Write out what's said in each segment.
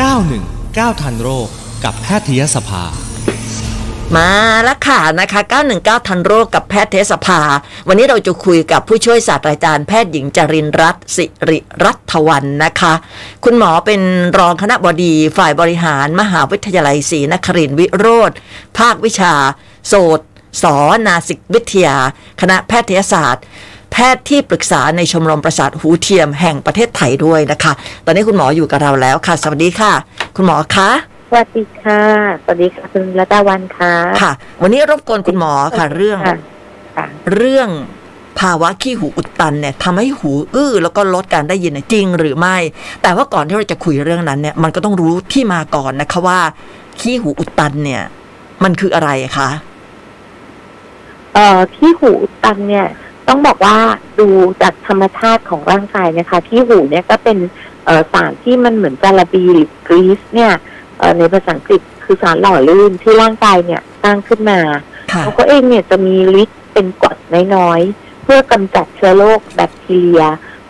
919 ทันโรค กับแพทยสภา มาแล้วค่ะนะคะ 919 ทันโรคกับแพทยสภา วันนี้เราจะคุยกับผู้ช่วยศาสตราจารย์แพทย์หญิงจรินรัตน์สิริรัตวันนะคะ คุณหมอเป็นรองคณะบดีฝ่ายบริหารมหาวิทยาลัยศรีนครินทร์วิโรธภาควิชา โสตสอนาสิกวิทยา คณะแพทยศาสตร์ แพทย์ที่ปรึกษาในชมรมประสาทหูเทียมแห่งประเทศไทยด้วยนะคะ ตอนนี้คุณหมออยู่กับเราแล้วค่ะ สวัสดีค่ะ คุณหมอคะสวัสดีค่ะ สวัสดีค่ะคุณรัตวันค่ะค่ะ วันนี้รบกวนคุณหมอค่ะ เรื่องค่ะค่ะเรื่องภาวะขี้หูอุดตันเนี่ยทำให้หูอื้อแล้วก็ลดการได้ยินเนี่ยจริงหรือไม่ แต่ว่าก่อนที่เราจะคุยเรื่องนั้นเนี่ย มันก็ต้องรู้ที่มาก่อนนะคะว่า ขี้หูอุดตันเนี่ย มันคืออะไรคะเอ่อที่หูอุดตันเนี่ย ต้องบอกว่าดูจากธรรมชาติของร่างกายนะคะ ที่หูเนี่ยก็เป็นเอ่อสารที่มันเหมือนจาระบีหรือกรีซเนี่ยเอ่อในภาษาอังกฤษคือสารหล่อลื่นที่ร่างกายเนี่ยสร้างขึ้นมาค่ะเขาก็เองเนี่ยจะมีฤทธิ์เป็นกรดน้อยๆ เพื่อกำจัดเชื้อโรคแบคทีเรีย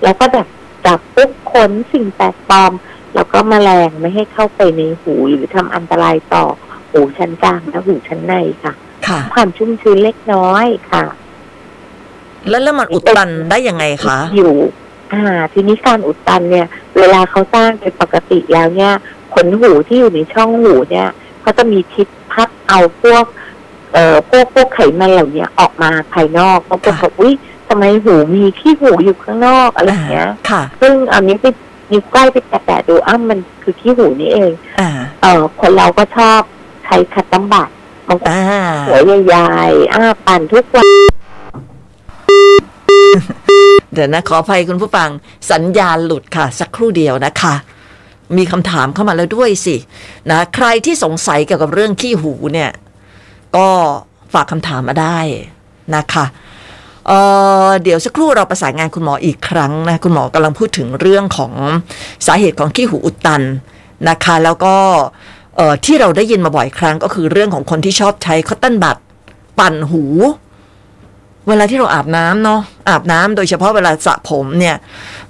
แล้วก็แบบจับปุ๊บขนสิ่งแปลกปลอม แล้วก็แมลงไม่ให้เข้าไปในหูหรือทำอันตรายต่อหูชั้นกลางและหูชั้นในค่ะค่ะความชุ่มชื้นเล็กน้อยค่ะ แล้วแล้วมันอุดตันได้ยังไงคะ อยู่อ่าทีนี้การอุดตันเนี่ย เวลาเขาสร้างเป็นปกติแล้วเนี่ยขนหูที่อยู่ในช่องหูเนี่ยเขาจะมีทิศพัดเอาพวก เอ่อพวกพวกไขมันเหล่านี้ออกมาภายนอกบางคนค่ะบอกอุ้ยทำไมหูมีขี้หูอยู่ข้างนอกอะไรอย่างเงี้ยค่ะซึ่งอันนี้ไปนิ้วใกล้ไปแตะๆดูอ้ามันคือขี้หูนี่เองอ่าเออคนเราก็ชอบใช้คัตตัมบัตบางคนอ่าหัวใหญ่ๆอ้าปั่นทุกวัน เดี๋ยวนะขออภัยคุณผู้ฟังสัญญาณหลุดค่ะ สักครู่เดียวนะคะ มีคำถามเข้ามาแล้วด้วยสินะใครที่สงสัยเกี่ยวกับเรื่องขี้หูเนี่ย ก็ฝากคำถามมาได้นะคะเเดี๋ยวสักครู่เราประสานงานคุณหมออีกครั้งนะคุณหมอกำลังพูดถึงเรื่องของสาเหตุของขี้หูอุดตันนะคะ แล้วก็ที่เราได้ยินมาบ่อยครั้งก็คือเรื่องของคนที่ชอบใช้คอตตอนบัดปั่นหู เวลาที่เราอาบน้ำเนาะอาบน้ำโดยเฉพาะเวลาสระผมเนี่ย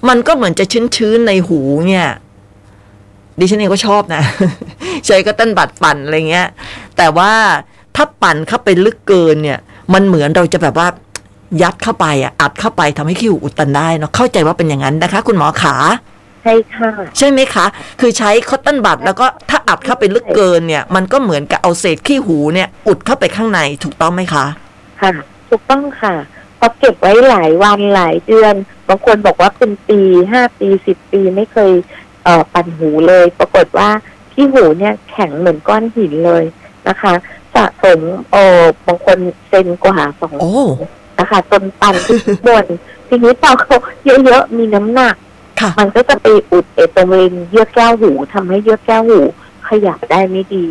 มันก็เหมือนจะชื้นๆในหูเนี่ยดิฉันเองก็ชอบนะใช้ก็ต้นบัดปั่นอะไรเงี้ย แต่ว่าถ้าปั่นเข้าไปลึกเกินเนี่ย มันเหมือนเราจะแบบว่ายัดเข้าไปอะอัดเข้าไปทำให้ขี้หูอุดตันได้เนาะเข้าใจว่าเป็นอย่างนั้นนะคะ คุณหมอขาใช่ค่ะใช่ไหมคะ คือใช้คอตตอนบัดแล้วก็ถ้าอัดเข้าไปลึกเกินเนี่ย มันก็เหมือนกับเอาเศษขี้หูเนี่ย อุดเข้าไปข้างในถูกต้องไหมคะค่ะ ถูกต้องค่ะพอเก็บไว้หลายวันหลายเดือน บางคนบอกว่าเป็นปีห้าปีสิบปีไม่เคยเอ่อปั่นหูเลย ปรากฏว่าที่หูเนี่ยแข็งเหมือนก้อนหินเลยนะคะ สะสมโอบางคนเซนกว่าสองโอ้นะคะจนปั่นขึ้นบนทีนี้พอเขาเยอะๆมีน้ำหนักค่ะมันก็จะไปอุดเอตรงบริเวณเยื่อแก้วหูทำให้เยื่อแก้วหูขยับได้ไม่ดี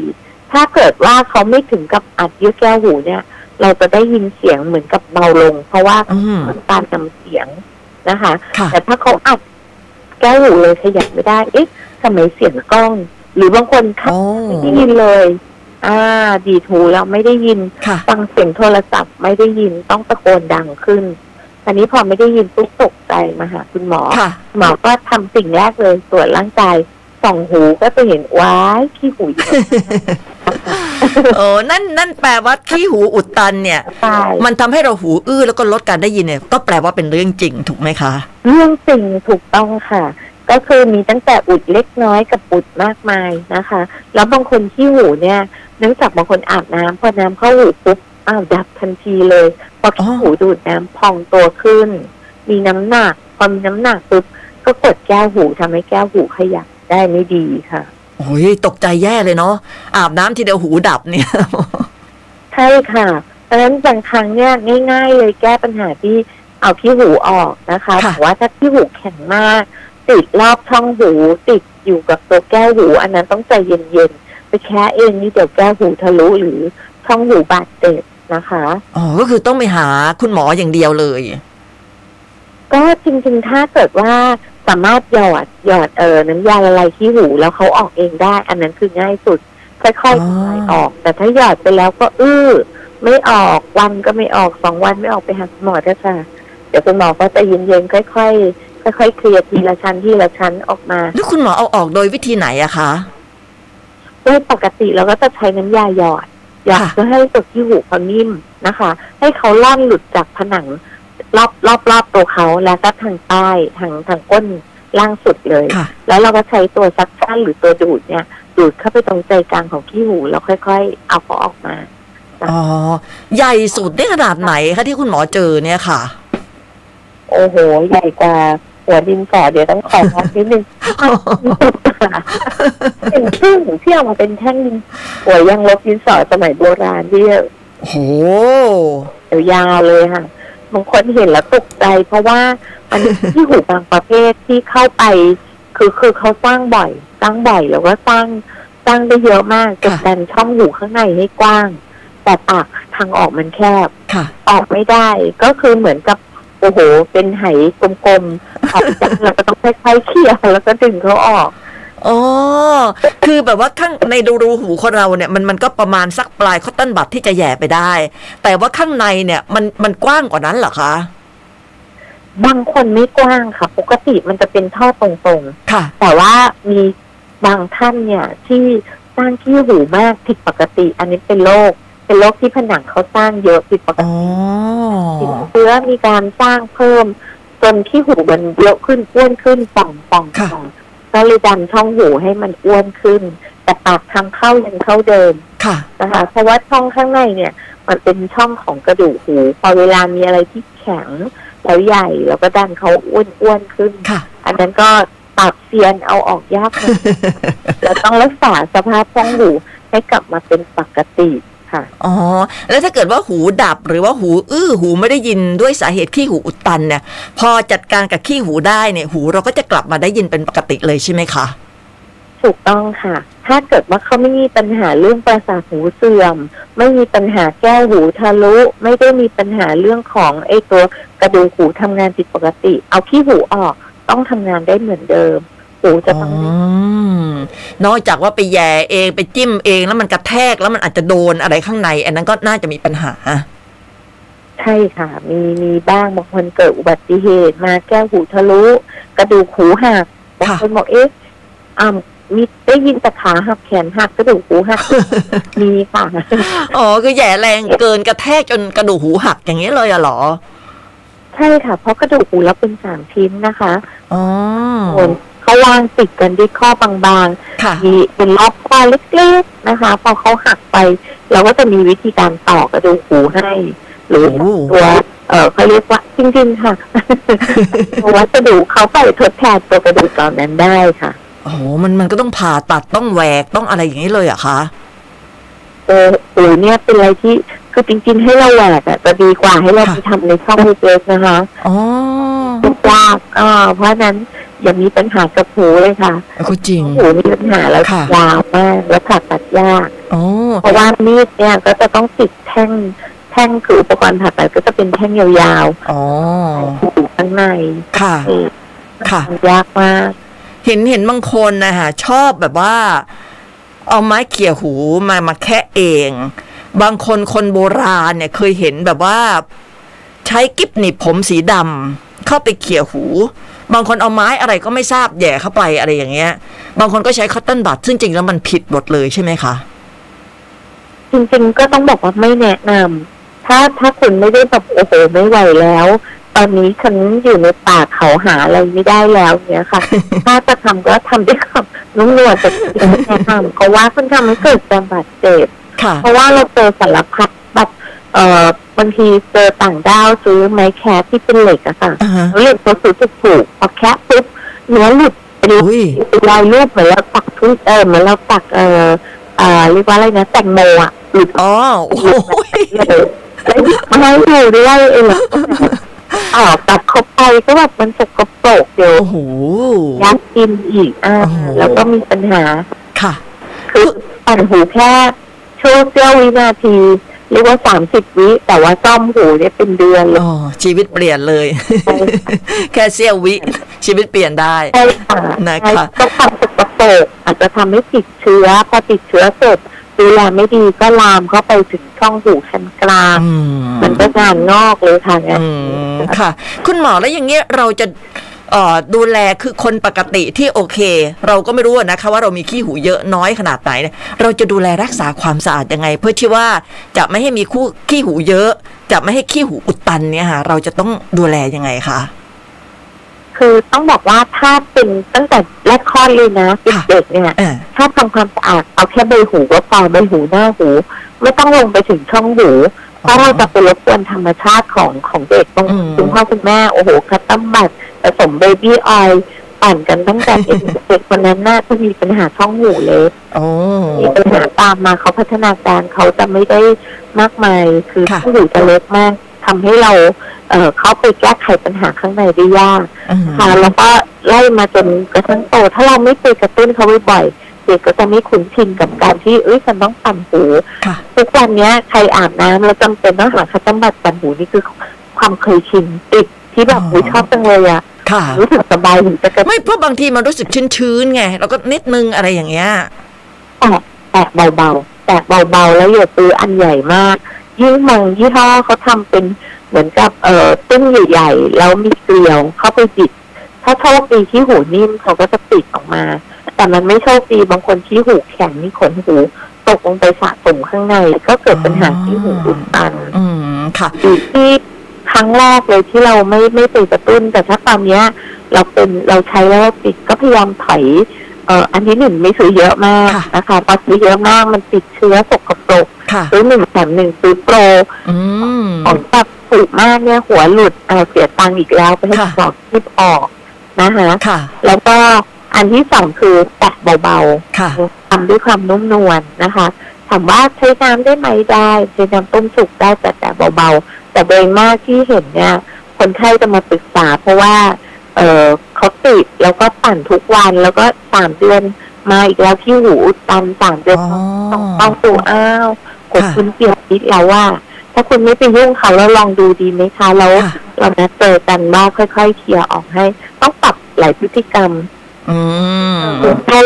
ถ้าเกิดว่าเขาไม่ถึงกับอัดเยื่อแก้วหูเนี่ย เราจะได้ยินเสียงเหมือนกับเบาลง เพราะว่าอืมมันการนำเสียงนะคะค่ะแต่ถ้าเขาอัดแก้วหูเลยขยับไม่ได้ เอ๊ะทำไมเสียงกล้อง หรือบางคนเขาโอ้ไม่ได้ยินเลย อ่า ดีดหูแล้วไม่ได้ยินค่ะฟังเสียงโทรศัพท์ไม่ได้ยินต้องตะโกนดังขึ้นอันนี้พอไม่ได้ยินปุ๊บตกใจมาหาคุณหมอค่ะหมอก็ทำสิ่งแรกเลยตรวจร่างกายส่องหูก็จะเห็นว้ายขี้หูเยอะ โอ้นั่นนั่นแปลว่าขี้หูอุดตันเนี่ยใช่มันทำให้เราหูอื้อแล้วก็ลดการได้ยินเนี่ย ก็แปลว่าเป็นเรื่องจริงถูกไหมคะ เรื่องจริงถูกต้องค่ะ ก็คือมีตั้งแต่อุดเล็กน้อยกับอุดมากมายนะคะ แล้วบางคนขี้หูเนี่ยเนื่องจากบางคนอาบน้ำพอน้ำเข้าหูปุ๊บอ้าวดับทันทีเลยพอขี้หูดูดน้ำพองตัวขึ้น มีน้ำหนักพอมีน้ำหนักปุ๊บก็กดแก้วหูทำให้แก้วหูขยับได้ไม่ดีค่ะ โอ้ยตกใจแย่เลยเนาะอาบน้ำทีเดียวหูดับเนี่ย ใช่ค่ะเพราะฉะนั้นบางครั้งเนี่ยง่าย ๆ เลยแก้ปัญหาที่เอาขี้หูออกนะคะค่ะแต่ว่าถ้าขี้หูแข็งมาก ติดรอบช่องหูติดอยู่กับตัวแก้วหู อันนั้นต้องใจเย็นๆไปแค่เองนี่เดี๋ยวแก้วหูทะลุหรือช่องหูบาดเจ็บนะคะอ๋อก็คือต้องไปหาคุณหมออย่างเดียวเลย ก็จริงๆถ้าเกิดว่าสามารถหยอดหยอดเออน้ำยาละลายขี้หูแล้วเขาออกเองได้ อันนั้นคือง่ายสุดค่อยๆอ๋อคลายออก แต่ถ้าหยอดไปแล้วก็อื้อไม่ออกวันก็ไม่ออกสองวันไม่ออกไปหาคุณหมอเถอะค่ะเดี๋ยวคุณหมอก็จะเย็นๆค่อยๆค่อยๆเคลียร์ทีละชั้นทีละชั้นออกมา แล้วคุณหมอเอาออกโดยวิธีไหนอะคะโดยปกติเราก็จะใช้น้ำยาหยอดหยอดค่ะเพื่อให้ตัวขี้หูเขานิ่มนะคะ ให้เขาล่อนหลุดจากผนัง รอบรอบรอบตัวเขาแล้วก็ทางใต้ทางทางก้นล่างสุดเลย ค่ะ แล้วเราก็ใช้ตัวซักชั่นหรือตัวดูดเนี่ย ดูดเข้าไปตรงใจกลางของขี้หูแล้วค่อย ๆ เอาเขาออกมา อ๋อ ใหญ่สุดนี่ขนาดไหนคะที่คุณหมอเจอเนี่ยค่ะ โอ้โห ใหญ่กว่าหัวดินสอเดี๋ยวต้องขอพักนิดนึงเป็นครึ่งที่เอามาเป็นแท่งดินหัวยังลบดินสอสมัยโบราณที่โอ้โห ยาวๆเลยค่ะ บางคนเห็นแล้วตกใจ เพราะว่ามันมีที่หูบางประเภทที่เข้าไป คือคือเขาสร้างบ่อย สร้างบ่อยแล้วก็สร้างสร้างได้เยอะมากจนค่ะดันช่องหูข้างในให้กว้าง แต่ปากทางออกมันแคบค่ะออกไม่ได้ ก็คือเหมือนกับโอ้โห เป็นไหกลมๆออกจากเราก็ต้องค่อยๆเคี่ยวแล้วก็ดึงเขาออก อ๋อ คือแบบว่าข้างในรูรูหูคนเราเนี่ยมันมันก็ประมาณสักปลายคอตตอนบัดที่จะแหย่ไปได้ แต่ว่าข้างในเนี่ยมันมันกว้างกว่านั้นเหรอคะ บางคนไม่กว้างค่ะ ปกติมันจะเป็นท่อตรงค่ะๆแต่ว่ามีบางท่านเนี่ย ที่สร้างขี้หูมากผิดปกติ อันนี้เป็นโรคเป็นโรคที่ผนังเขาสร้างเยอะผิดปกอ๋อติติดเชื้อมีการสร้างเพิ่มจนขี้หูมันเยอะขึ้นอ้วนขึ้นป่องป่องค่ะป่อง ก็เลยดันช่องหูให้มันอ้วนขึ้น แต่ปากทางเข้ายังเท่าเดิมค่ะนะคะเพราะว่าช่องข้างในเนี่ย มันเป็นช่องของกระดูกหู พอเวลามีอะไรที่แข็งแล้วใหญ่แล้วก็ดันเขาอ้วนอ้วนๆขึ้นค่ะ อันนั้นก็ปรับเซียนเอาออกยากหน่อยแล้วต้องรักษาสภาพช่องหูให้กลับมาเป็นปกติ ค่ะอ๋อแล้วถ้าเกิดว่าหูดับหรือว่าหู อื้อหูไม่ได้ยินด้วยสาเหตุขี้หูอุดตันเนี่ยพอจัดการกับขี้หูได้เนี่ย หูเราก็จะกลับมาได้ยินเป็นปกติเลยใช่ไหมคะถูกต้องค่ะ ถ้าเกิดว่าเขาไม่มีปัญหาเรื่องประสาทหูเสื่อม ไม่มีปัญหาแก้วหูทะลุ ไม่ได้มีปัญหาเรื่องของไอ้ตัวกระดูกหูทำงานผิดปกติ เอาขี้หูออกต้องทำงานได้เหมือนเดิม หูจะอ๋อต้องนอกจากว่าไปแย่เองไปจิ้มเองแล้วมันกระแทกแล้วมันอาจจะโดนอะไรข้างใน อันนั้นก็น่าจะมีปัญหา ใช่ค่ะ มีมีบ้างบางคนเกิดอุบัติเหตุมาแก้วหูทะลุ กระดูกหูหักบางค่ะคนบอกเอ๊ะอ่ามีได้ยินแต่ขาหักแขนหักกระดูกหูหักมีค่ะอ๋อคือแย่แรงเกินกระแทกจนกระดูกหูหักอย่างนี้เลยอะเหรอ ใช่ค่ะ เพราะกระดูกหูเราเป็นสามชิ้นนะคะอ๋อส่วน เขาวางติดกันด้วยข้อบางค่ะๆมีเป็นรอบข้อเล็กๆนะคะ พอเขาหักไป เราก็จะมีวิธีการต่อกระดูกหูให้ หรือโอ้ตัวเออเขาเรียกว่าจริงๆค่ะตัววัสดุเขาไปทดแทนตัวกระดูกตอนนั้นได้ค่ะ โอ้โหมันมันก็ต้องผ่าตัดต้องแหวกต้องอะไรอย่างนี้เลยเหรอะคะตัวหูเนี่ยเป็นอะไรที่คือจริง ๆ ให้เราแหวกอะจะดีกว่าให้เราค่ะไปทำในช่องเล็กๆนะคะอ๋อ ยากอ่าเพราะฉะนั้นอย่ามีปัญหากับหูเลยค่ะก็จริงหูมีปัญหาแล้วค่ะยาวมากแล้วผ่าตัดยากอ๋อเพราะว่ามีดเนี่ยก็จะต้องติดแท่งแท่งคืออุปกรณ์ผ่าตัดก็จะเป็นแท่งยาวอ๋อๆหูข้างในค่ะนี่ค่ะมันยากมาก เห็นเห็นบางคนนะคะชอบแบบว่า เอาไม้เขี่ยหูมามาแคะเอง บางคนคนโบราณเนี่ยเคยเห็นแบบว่าใช้กิ๊บหนีบผมสีดำเข้าไปเขี่ยหู บางคนเอาไม้อะไรก็ไม่ทราบแหย่เข้าไปอะไรอย่างเงี้ย บางคนก็ใช้คอตตอนบัดซึ่งจริงแล้วมันผิดหมดเลยใช่ไหมคะจริงๆก็ต้องบอกว่าไม่แนะนำถ้าถ้าคุณไม่ได้แบบโอ้โหไม่ไหวแล้วตอนนี้ฉันอยู่ในป่าเขาหาอะไรไม่ได้แล้วเนี้ยค่ะ ถ้าจะทำก็ทำด้วยความนุ่มนวลแต่จริงๆไม่แนะนำเพราะว่ามันทำให้เกิดการบาดเจ็บค่ะเพราะว่าเราเจอสารพัดแบบเอ่อ บางทีเจอต่างด้าวซื้อไม้แคสที่เป็นเหล็กอะค่ะอ่าฮะแล้วเหล็กตัวสูงจะผูกพอแคะปุ๊บเนื้อหลุดเป็นอุ้ยเป็นลายรูปเหมือนเราตักทุเออเหมือนเราตักเอ่อเอ่อเรียกว่าอะไรนะแตงโมอะหลุดอ๋อโอ้ยเลยแล้วหยิบมาให้ดูด้วยเองอ๋อตัดเข้าไปก็แบบมันสกปรกเดี๋ยวโอ้โหยัดกินอีกอ่าโอ้โหแล้วก็มีปัญหาค่ะ คือปั่นหูแค่ช่วงเสี้ยววินาที เรียกว่าสามสิบวิแต่ว่าซ่อมหูเนี่ยเป็นเดือนเลยอ๋อชีวิตเปลี่ยนเลยใช่ค่ะแค่เสี้ยววิ ชีวิตเปลี่ยนได้ใช่ค่ะนะคะใช่ก็ความสกปรกอาจจะทำให้ติดเชื้อพอติดเชื้อเสร็จดูแลไม่ดีก็ลามเข้าไปถึงช่องหูชั้นกลางอืมมันก็งานงอกเลยค่ะงั้นอืมค่ะ คุณหมอแล้วอย่างเงี้ยเราจะเอ่อ ดูแลคือคนปกติที่โอเค เราก็ไม่รู้อะนะคะว่าเรามีขี้หูเยอะน้อยขนาดไหนเนี่ยเราจะดูแลรักษาความสะอาดยังไง เพื่อที่ว่าจะไม่ให้มีคู่ขี้หูเยอะ จะไม่ให้ขี้หูอุดตันเนี่ยค่ะเราจะต้องดูแลยังไงคะคือต้องบอกว่าถ้าเป็นตั้งแต่แรกคลอดเลยนะค่ะเด็กๆเนี่ยเออถ้าทำความสะอาดเอาแค่ใบหูก็พอใบหูหน้าหู ไม่ต้องลงไปถึงช่องหู เพราะเราจะไปรบกวนธรรมชาติของของเด็กบางอืมคุณพ่อคุณแม่โอ้โห cotton bud ผสม baby oil ปั่นกันตั้งแต่เด็กเด็กคนนั้นน่าจะมีปัญหาช่องหูเล็กโอ้มีปัญหาตามมาเขาพัฒนาการเขาจะไม่ได้มากมายคือค่ะช่องหูจะเล็กมากทำให้เราเอ่อเข้าไปแก้ไขปัญหาข้างในได้ยากอืมค่ะแล้วก็ไล่มาจนกระทั่งโตถ้าเราไม่ไปกระตุ้นเขาบ่อยๆเด็กก็จะไม่คุ้นชินกับการที่เอ้ยฉันต้องปั่นหูค่ะทุกวันเนี้ยใครอาบน้ำแล้วจำเป็นต้องหา cotton bud ปั่นหูนี่คือความเคยชินติดที่แบบอ๋ออุ้ยชอบจังเลยอะค่ะรู้สึกสบายหูจะกระไม่เพราะบางทีมันรู้สึกชื้นๆไงแล้วก็นิดนึงอะไรอย่างเงี้ยแตะแตะเบาๆแตะเบาๆแล้วอย่าซื้ออันใหญ่มากยิ่งบางยี่ห้อเขาทำเป็นเหมือนกับเอ่อตุ้มใหญ่ๆแล้วมีเกลียวเข้าไปติดถ้าโชคดีที่หูนิ่มเขาก็จะติดออกมา แต่มันไม่โชคดีบางคนที่หูแข็งนี่ขนหูตกลงไปสะสมข้างใน ก็เกิดปัญหาที่หูอุดตันอืมค่ะอยู่ที่ครั้งแรกเลยที่เราไม่ไม่ไปกระตุ้น แต่ถ้าตอนเนี้ย เราเป็นเราใช้แล้วติดก็พยายามถอยเอ่ออันที่หนึ่งไม่ซื้อเยอะมากค่ะนะคะพอซื้อเยอะมากมันติดเชื้อสกปรกค่ะซื้อหนึ่งแถมหนึ่งซื้อโปรอืมของแบบถูกมากเนี่ยหัวหลุดเอ่อเสียตังค์อีกแล้วไปให้ค่ะหมอคีบออกนะคะค่ะแล้วก็ อันที่สองคือแตะเบาค่ะๆทำด้วยความนุ่มนวลนะคะถามว่าใช้น้ำได้ไหมได้ใช้น้ำต้มสุกได้แต่แต่เบาๆ แต่โดยมากที่เห็นเนี่ย คนไข้จะมาปรึกษา เพราะว่า เออเขาติดแล้วก็ปั่นทุกวันแล้วก็สามเดือนมาอีกแล้วที่หูอุดตันสามเดือนอ๋อต้องต้องตูอ้าวกดค่ะคุณเกียรติดแล้วว่า ถ้าคุณไม่ไปยุ่งเขาแล้วลองดูดีไหมคะแล้วค่ะเรานัดเจอกันว่าค่อยๆเคลียร์ออกให้ ต้องปรับหลายพฤติกรรม อืมให้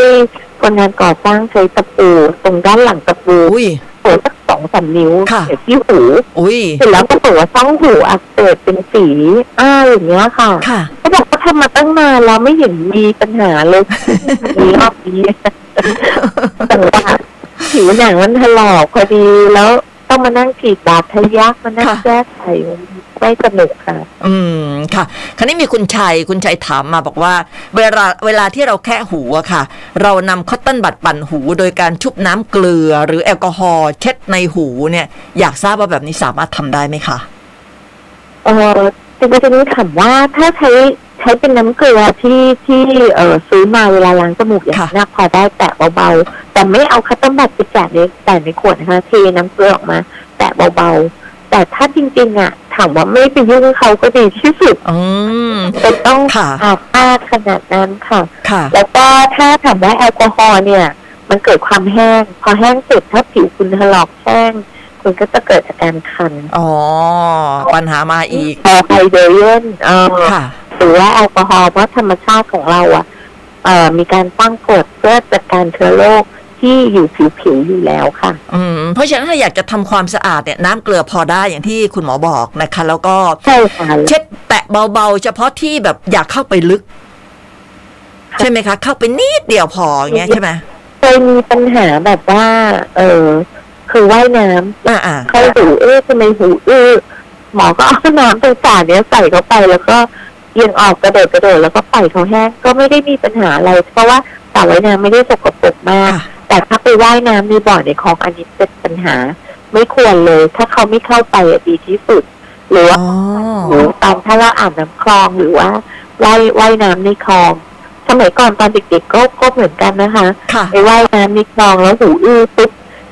คนงานก่อสร้างใช้ตะปูตรงด้านหลังตะปูอุ้ยโผล่สักสองสามนิ้วค่ะเสียบที่หูอุ้ยเสร็จแล้วก็บอกว่าช่องหูอักเสบเป็นสีอ้าอย่างเงี้ยค่ะค่ะเขาบอกว่าทำมาตั้งนานแล้วไม่เห็นมีปัญหาเลยมีรอบนี้แต่ว่าผิวหนังมันถลอกพอดีแล้วต้องมานั่งขีดบาดทะยักมานั่งค่ะแก้ไขมัน ไม่สนุกค่ะ อืมค่ะ คราวนี้มีคุณชัย คุณชัยถามมาบอกว่า เวลาเวลาที่เราแค่หูอะค่ะ เรานำคอตตอนบัดปั่นหู โดยการชุบน้ำเกลือ หรือแอลกอฮอล์เช็ดในหูเนี่ย อยากทราบว่าแบบนี้สามารถทำได้ไหมคะเออจริงๆจะนี้ถามว่าถ้าใช้ใช้เป็นน้ำเกลือที่ที่เออซื้อมาเวลาล้างจมูกอย่างค่ะนี้นพอได้แตะเบาๆแต่ไม่เอา cotton bud ไปแตะในแต่ในขวดนะคะเทน้ำเกลือออกมา แตะเบาๆแต่ถ้าจริงๆอะ ถามว่าไม่ไปยุ่งเขาก็ดีที่สุดอืมเป็นต้องค่ะอาบน้ำขนาดนั้นค่ะค่ะ แล้วก็ถ้าถามว่าแอลกอฮอล์เนี่ย มันเกิดความแห้ง พอแห้งเสร็จถ้าผิวคุณถลอกแห้งคุณก็จะเกิดอาการคัน อ๋อ ปัญหามาอีกพอไฮเดรเยนเออค่ะหรือว่าแอลกอฮอล์เพราะธรรมชาติของเราอะเอ่อมีการตั้งกฎเพื่อจัดการเชื้อโรค ที่อยู่ผิวๆอยู่แล้วค่ะ อืมเพราะฉะนั้นถ้าอยากจะทำความสะอาดเนี่ยน้ำเกลือพอได้อย่างที่คุณหมอบอกนะคะ แล้วก็ใช่ค่ะเช็ดแตะเบาๆ เฉพาะที่แบบอยากเข้าไปลึก ใช่ไหมคะ เข้าไปนิดเดียวพออย่างเงี้ยใช่ไหมเคยมีปัญหาแบบว่า เออคือว่ายน้ำอ่าอ่าเข้าหูเอ๊ะทำไมหูอื้อหมอก็เอาน้ำตรงสาเนี้ยใส่เข้าไปแล้วก็เอียงออกกระโดดกระโดดแล้วก็ปล่อยเขาแห้งก็ไม่ได้มีปัญหาอะไร เพราะว่าสระว่ายน้ำไม่ได้สกปรกมากค่ะ แต่ถ้าไปว่ายน้ำในบ่อในคลองอันนี้เป็นปัญหา ไม่ควรเลย ถ้าเขาไม่เข้าไปอะดีที่สุด หรือว่าอ๋อหรือตอนถ้าเราอาบน้ำคลองหรือว่าว่ายว่ายน้ำในคลอง สมัยก่อนตอนเด็กๆก็ก็เหมือนกันนะคะค่ะไปว่ายน้ำในคลองแล้วหูอื้อปุ๊บ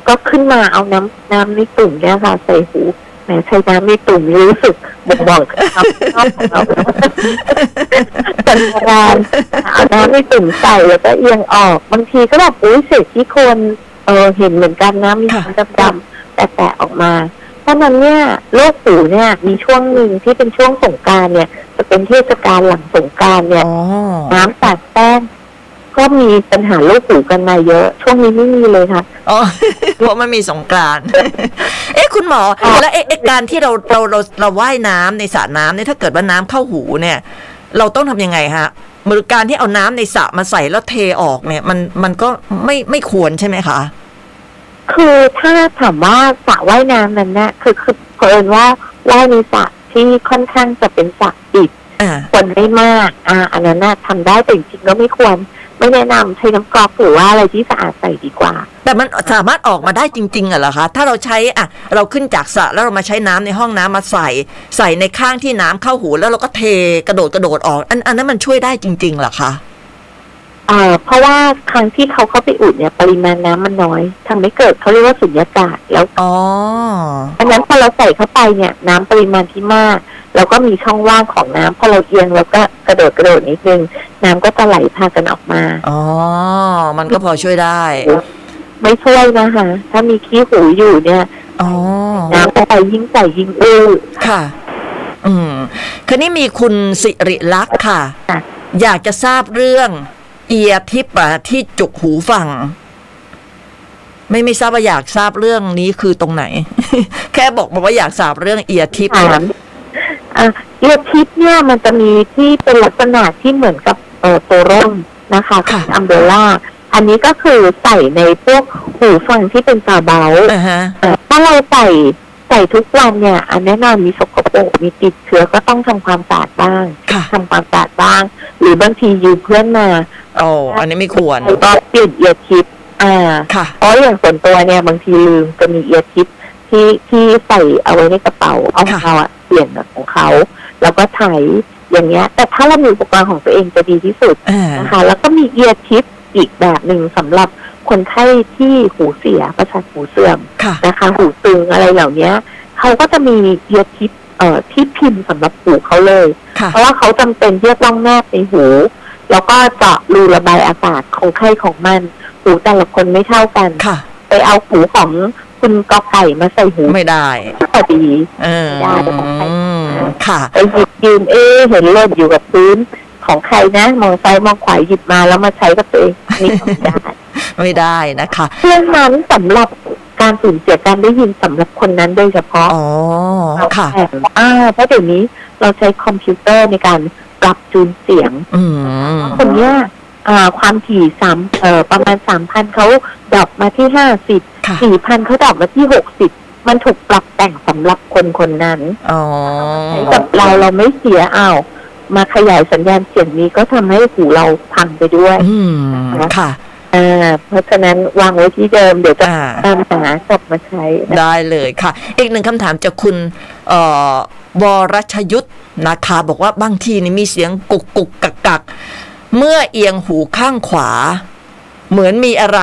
ก็ขึ้นมาเอาน้ำน้ำในตุ่มเนี่ยค่ะ ใส่หูแหมใช้น้ำในตุ่มนี่รู้สึกบ่งบอกถึงความชอบ ของเราเป็นโบราณเอาน้ำในตุ่มใส่แล้วก็เอียงออกบางทีก็แบบอุ้ยเศษที่คนเออเห็นเหมือนกันนะมีค่ะน้ำดำๆแต่แตะออกมาเพราะฉะนั้นเนี่ยโรคหูเนี่ยมีช่วงหนึ่งที่เป็นช่วงสงกรารเนี่ย จะเป็นเทศกาลหลังสงกรารเนี่ยอ๋อน้ำสาดแป้งก็มีปัญหาโรคหูกันมาเยอะ ช่วงนี้ไม่มีเลยค่ะอ๋อเพราะมันมีสงกรานต์เอ๊ะคุณหมอแล้วเอ๊ะเอ๊ะการที่เราเราเราเราว่ายน้ำในสระน้ำเนี่ยถ้าเกิดว่าน้ำเข้าหูเนี่ย เราต้องทำยังไงฮะมือการที่เอาน้ำในสระมาใส่แล้วเทออกเนี่ย มันมันก็ไม่ไม่ควรใช่ไหมคะคือถ้าถามว่าสระว่ายน้ำนั้นนะคือคือเผอิญว่าว่ายในสระที่ค่อนข้างจะเป็นสระปิดอ่าควรไม่มาก อ่า อันนั้นน่ะทำได้แต่จริงๆก็ไม่ควร ไม่แนะนำใช้น้ำกรอกหรือว่าอะไรที่สะอาดใส่ดีกว่า แต่มันสามารถออกมาได้จริงๆเหรอคะถ้าเราใช้อะเราขึ้นจากสระแล้วเรามาใช้น้ำในห้องน้ำมาใส่ ใส่ในข้างที่น้ำเข้าหูแล้วเราก็เทกระโดดกระโดดออก อันอันนั้นมันช่วยได้จริงๆเหรอคะ เอ่อเพราะว่าครั้งที่เขาเข้าไปอุดเนี่ยปริมาณน้ำมันน้อยทำให้เกิดเขาเรียกว่าสุญญากาศแล้วอ๋ออันนั้นพอเราใส่เข้าไปเนี่ย น้ำปริมาณที่มาก แล้วก็มีช่องว่างของน้ำพอเราเอียงแล้วก็กระโดดกระโดดนิดนึงน้ำก็จะไหลพากันออกมาอ๋อมันก็พอช่วยได้ ไม่ช่วยนะคะ ถ้ามีขี้หูอยู่เนี่ยอ๋อน้ำเข้าไปยิ่งใส่ยิ่งอื้อค่ะ อืมคืนนี้มีคุณสิริลักษณ์ค่ะค่ะ อยากจะทราบเรื่อง เอียทิปอะที่จุกหูฟัง ไม่ไม่ทราบว่าอยากทราบเรื่องนี้คือตรงไหน แค่บอกมาว่าอยากทราบเรื่องเอียทิปถามอะเอียทิปเนี่ยมันจะมีที่เป็นลักษณะที่เหมือนกับเอ่อตัวร่มนะคะของอัมเบล่าอันนี้ก็คือใส่ในพวกหูฟังที่เป็นตาเบาอ่าฮะเอ่อถ้าเราใส่ใส่ทุกวันเนี่ย อันแน่นอนมีสกปรกมีติดเชื้อก็ต้องทำความสะอาดบ้างค่ะทำความสะอาดบ้าง หรือบางทียืมเพื่อนมา โอ้อันนี้ไม่ควรแล้วก็เปลี่ยนเอียทิปอ่าค่ะเพราะอย่างส่วนตัวเนี่ยบางทีลืมจะมีเอียร์ทิปที่ที่ใส่เอาไว้ในกระเป๋าเอาของค่ะเราอะเปลี่ยนกับของเขา แล้วก็ไถอย่างเงี้ย แต่ถ้าเรามีอุปกรณ์ของตัวเองจะดีที่สุดอ่านะคะแล้วก็มีเอียร์ทิปอีกแบบหนึ่งสำหรับคนไข้ที่หูเสียประสาทหูเสื่อมค่ะนะคะ หูตึงอะไรเหล่าเนี้ยเขาก็จะมีเอียร์ทิปเอ่อที่พิมพ์สำหรับหูเขาเลยค่ะเพราะว่าเขาจำเป็นที่จะต้องแนบในหู แล้วก็เจาะรูระบายอากาศของใครของมัน หูแต่ละคนไม่เท่ากันค่ะ ไปเอาหูของคุณกอไก่มาใส่หูไม่ได้พอดีเออไม่ได้ค่ะไปหยิบยืมเอ๊ะเห็นเล่นอยู่กับพื้นของใครนะมองซ้ายมองขวาหยิบมาแล้วมาใช้กับตัวเองนี่ทำไม่ได้ไม่ได้นะคะเครื่องนั้นสำหรับการสูญเสียการได้ยินสำหรับคนนั้นโดยเฉพาะอ๋อค่ะแต่อ่าเพราะเดี๋ยวนี้เราใช้คอมพิวเตอร์ในการ ปรับจูนเสียงอืมคนเนี้ยอ่าความถี่สามเอ่อประมาณสามพันเขาดรอปมาที่ห้าสิบค่ะสี่พันเขาดรอปมาที่หกสิบมันถูกปรับแต่งสำหรับคนคนนั้นอ๋อใช้กับเราเราไม่เสียอ้าวมาขยายสัญญาณเสียงนี้ก็ทำให้หูเราพังไปด้วยอืมค่ะอ่าเพราะฉะนั้นวางไว้ที่เดิมเดี๋ยวจะอ่าตามหากลับมาใช้นะได้เลยค่ะ อีกหนึ่งคำถามจากคุณเอ่อ วรชยุทธนะคะบอกว่าบางทีนี่มีเสียงกุกกุกกักกักเมื่อเอียงหูข้างขวา เหมือนมีอะไร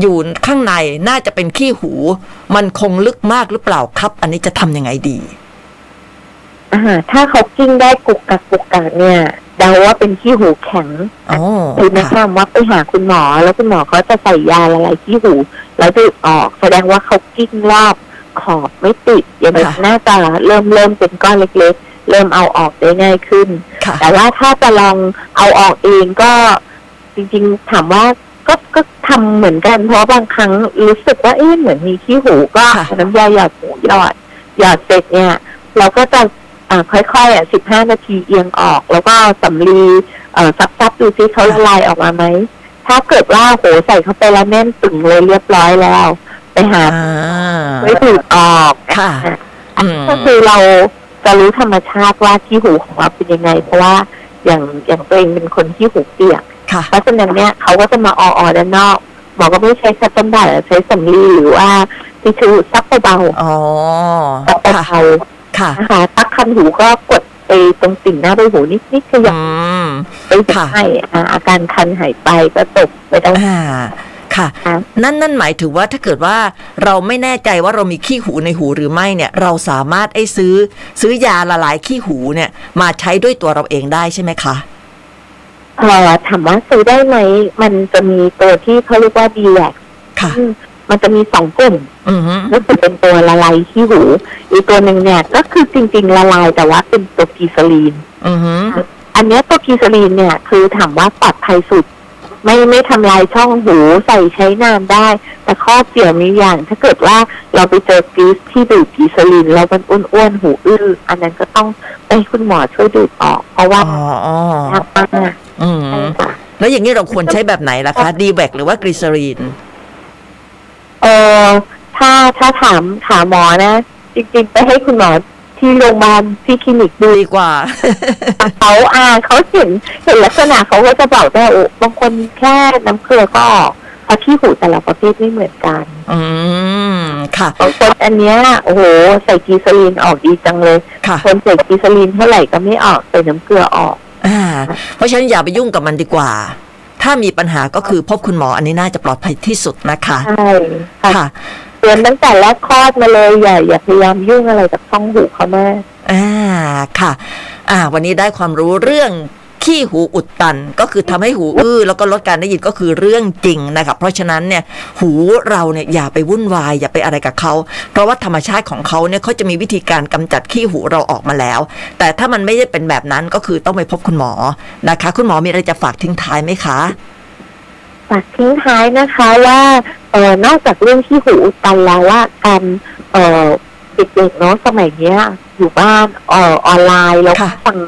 อยู่ข้างในน่าจะเป็นขี้หู มันคงลึกมากหรือเปล่าครับ อันนี้จะทำยังไงดีอ่าถ้าเขากิ้งได้กุกกักกุกกักเนี่ยเดาว่าเป็นขี้หูแข็งอ๋อคือแนะค่ะนำว่าไปหาคุณหมอ แล้วคุณหมอเขาจะใส่ยาละลายขี้หู แล้วดูดออก แสดงว่าเขากิ้งรอบ ขอบไม่ติดอย่างนี้ค่ะน่าจะเริ่มเริ่มเป็นก้อนเล็ก ๆ เริ่มเอาออกได้ง่ายขึ้นค่ะแต่ว่าถ้าจะลองเอาออกเองก็จริงๆถามว่าก็ก็ทำเหมือนกันเพราะบางครั้งรู้สึกว่าเอ๊ะเหมือนมีขี้หูก็ค่ะเอาน้ำยาหยอดหูหยอดหยอดเสร็จเนี่ย เราก็จะอ่าค่อยๆอะสิบห้านาทีเอียงออก แล้วก็สำลีเอ่อซับๆดูซิเขาละลายออกมาไหมถ้าเกิดว่าโหใส่เข้าไปแล้วแน่นตึงเลยเรียบร้อยแล้ว ไปหาอ่า ไม่ดูดออกค่ะอืมก็คือเราจะรู้ธรรมชาติว่าขี้หูของเราเป็นยังไง เพราะว่าอย่างอย่างตัวเองเป็นคนขี้หูเปียกค่ะเพราะฉะนั้นเนี่ยเขาก็จะมาอออด้านนอกหมอก็ไม่ใช้ cotton bud ใช้สำลีหรือว่าทิชชู่ซับเบาอ๋อๆซับค่ะเบาค่ะๆนะคะตักคันหูก็กดไปตรงติ่งหน้าใบหูนิดๆขยับอืมไปให้อ่าอาการคันหายไปก็ตกไปได้อ่า ค่ะค่ะ นั่นนั่นหมายถึงว่าถ้าเกิดว่าเราไม่แน่ใจว่าเรามีขี้หูในหูหรือไม่เนี่ย เราสามารถไอ้ซื้อ ซื้อยาละลายขี้หูเนี่ย มาใช้ด้วยตัวเราเองได้ใช่ไหมคะเอ่อถามว่าซื้อได้ไหมมันจะมีตัวที่เขาเรียกว่าดีแลกค่ะมันจะมีสองกลุ่มอือฮึก็คือเป็นตัวละลายขี้หู อีกตัวหนึ่งเนี่ย ก็คือจริง ๆ ละลายแต่ว่าเป็นตัวกีซาลีนอือฮึอันเนี้ยตัวกีซาลีนเนี่ย คือถามว่าปลอดภัยสุด ไม่ไม่ทำลายช่องหูใส่ใช้นานได้ แต่ข้อเสียมีอย่าง ถ้าเกิดว่าเราไปเจอกรีซที่ดูดกีซาลินแล้วมันอ้วนๆหูอื้ออันนั้นก็ต้องไปให้คุณหมอช่วยดูดออก เพราะว่าอ๋ออ๋อยากมากอืมใช่ค่ะแล้วอย่างนี้เราควรใช้แบบไหนล่ะคะดีแบกหรือว่ากรีซารีนเออถ้าถ้าถามถามหมอนะ จริงๆ ไปให้คุณหมอ ที่โรงพยาบาลที่คลินิกดูดีกว่า เขาอ่าเขาเห็นเห็นลักษณะเขาก็จะบอกได้โอ้บางคนแค่น้ำเกลือก็ออกเพราะที่หูแต่ละประเภทไม่เหมือนกัน อืม ค่ะ บางคนอันเนี้ยโอ้โห ใส่กีซาลีนออกดีจังเลยค่ะ คนใส่กีซาลีนเท่าไหร่ก็ไม่ออกใส่น้ำเกลือออก อ่า เพราะฉะนั้นอย่าไปยุ่งกับมันดีกว่า ถ้ามีปัญหาก็คือพบคุณหมออันนี้น่าจะปลอดภัยที่สุดนะคะ ใช่ ค่ะค่ะเตือนตั้งแต่แรกคลอดมาเลยอย่าอย่าพยายามยุ่งอะไรกับช่องหูเขามากอ่าค่ะ อ่า วันนี้ได้ความรู้เรื่องขี้หูอุดตันก็คือทำให้หูอื้อแล้วก็ลดการได้ยินก็คือเรื่องจริงนะครับเพราะฉะนั้นเนี่ยหูเราเนี่ยอย่าไปวุ่นวายอย่าไปอะไรกับเขา เพราะว่าธรรมชาติของเขาเนี่ยเขาจะมีวิธีการกำจัดขี้หูเราออกมาแล้ว แต่ถ้ามันไม่ได้เป็นแบบนั้นก็คือต้องไปพบคุณหมอนะคะ คุณหมอมีอะไรจะฝากทิ้งท้ายไหมคะ ฝากทิ้งท้ายนะคะว่า เออนอกจากเรื่องที่หูอุดตันแล้วว่าการเออเด็กๆเนาะสมัยเนี้ย อยู่บ้านเออออนไลน์แล้วก็ค่ะฟัง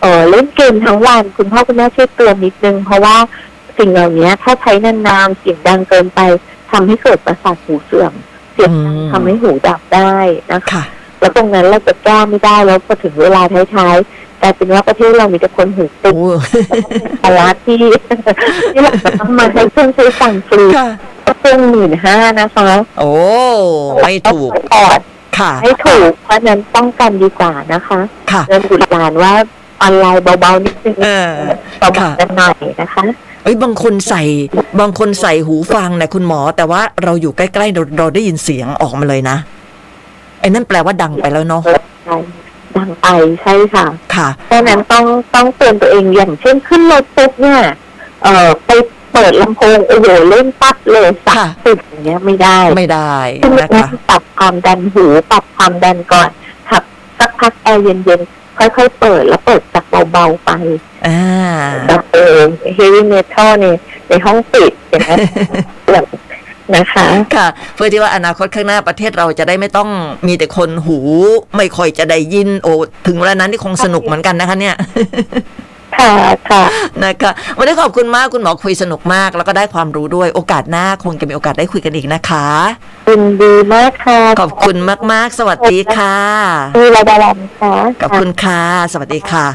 เออเล่นเกมทั้งวันคุณพ่อคุณแม่ช่วยเตือนนิดนึง เพราะว่าสิ่งเหล่านี้ถ้าใช้นานๆเสียงดังเกินไปทำให้เกิดประสาทหูเสื่อม เสียงดังอืมทำให้หูดับได้นะคะค่ะแล้วตรงนั้นเราจะแก้ไม่ได้แล้วพอถึงเวลาท้ายๆกลายเป็นว่าประเทศเรามีแต่คนหูตึงโอ้ภาระที่ที่เราจะต้องมาใช้เครื่องใช้สั่งฟรีค่ะ ก็เครื่องหมื่นห้านะคะ โอ้ไม่ถูกปอดค่ะ ไม่ถูก เพราะฉะนั้นป้องกันดีกว่านะคะค่ะเรียนบุตรหลานว่าออนไลน์เบาๆนิดนึงเออเบาค่ะๆกันหน่อยนะคะเอ้ยบางคนใส่บางคนใส่หูฟังนะคุณหมอ แต่ว่าเราอยู่ใกล้ๆเราเราได้ยินเสียงออกมาเลยนะไอ้นั่นแปลว่าดังไปแล้วเนาะใช่ดังไปใช่ค่ะ ค่ะเพราะฉะนั้นต้องต้องเตือนตัวเองอย่างเช่นขึ้นรถปุ๊บเนี่ยเอ่อไป เปิดลำโพงโอ้โหเล่นปั๊บเลยสับค่ะติดอย่างเงี้ยไม่ได้ไม่ได้ขึ้นรถนะคะปรับความดันหูปรับความดันก่อนขับสักพักแอร์เย็นๆค่อยๆเปิดแล้วเปิดจากเบาๆไปอ่าแบบเออเฮฟวี่เมทัลเนี่ยในห้องปิดเห็นไหมแบบนะคะค่ะ เพื่อที่ว่าอนาคตข้างหน้าประเทศเราจะได้ไม่ต้องมีแต่คนหู ไม่ค่อยจะได้ยินโอ้ถึงเวลานั้นที่คงสนุกเหมือนกันนะคะเนี่ย ค่ะค่ะนะคะวันนี้ขอบคุณมากคุณหมอคุยสนุกมาก แล้วก็ได้ความรู้ด้วยโอกาสหน้าคงจะมีโอกาสได้คุยกันอีกนะคะยินดีมากค่ะ ขอบคุณมากๆ สวัสดีค่ะมีระดับค่ะ ขอบคุณค่ะ สวัสดีค่ะ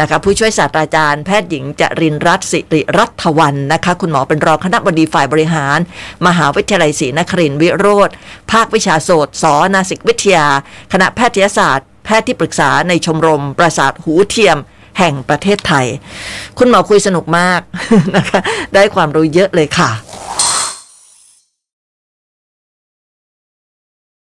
นะคะผู้ช่วยศาสตราจารย์แพทย์หญิงจรินรัตน์สิริรัตวันนะคะ คุณหมอเป็นรองคณะบดีฝ่ายบริหาร มหาวิทยาลัยศรีนครินทร์วิโรธภาควิชาโสตสนาสิกวิทยา คณะแพทยศาสตร์ แพทย์ที่ปรึกษาในชมรมประสาทหูเทียม แห่งประเทศไทย คุณหมอคุยสนุกมากนะคะ ได้ความรู้เยอะเลยค่ะ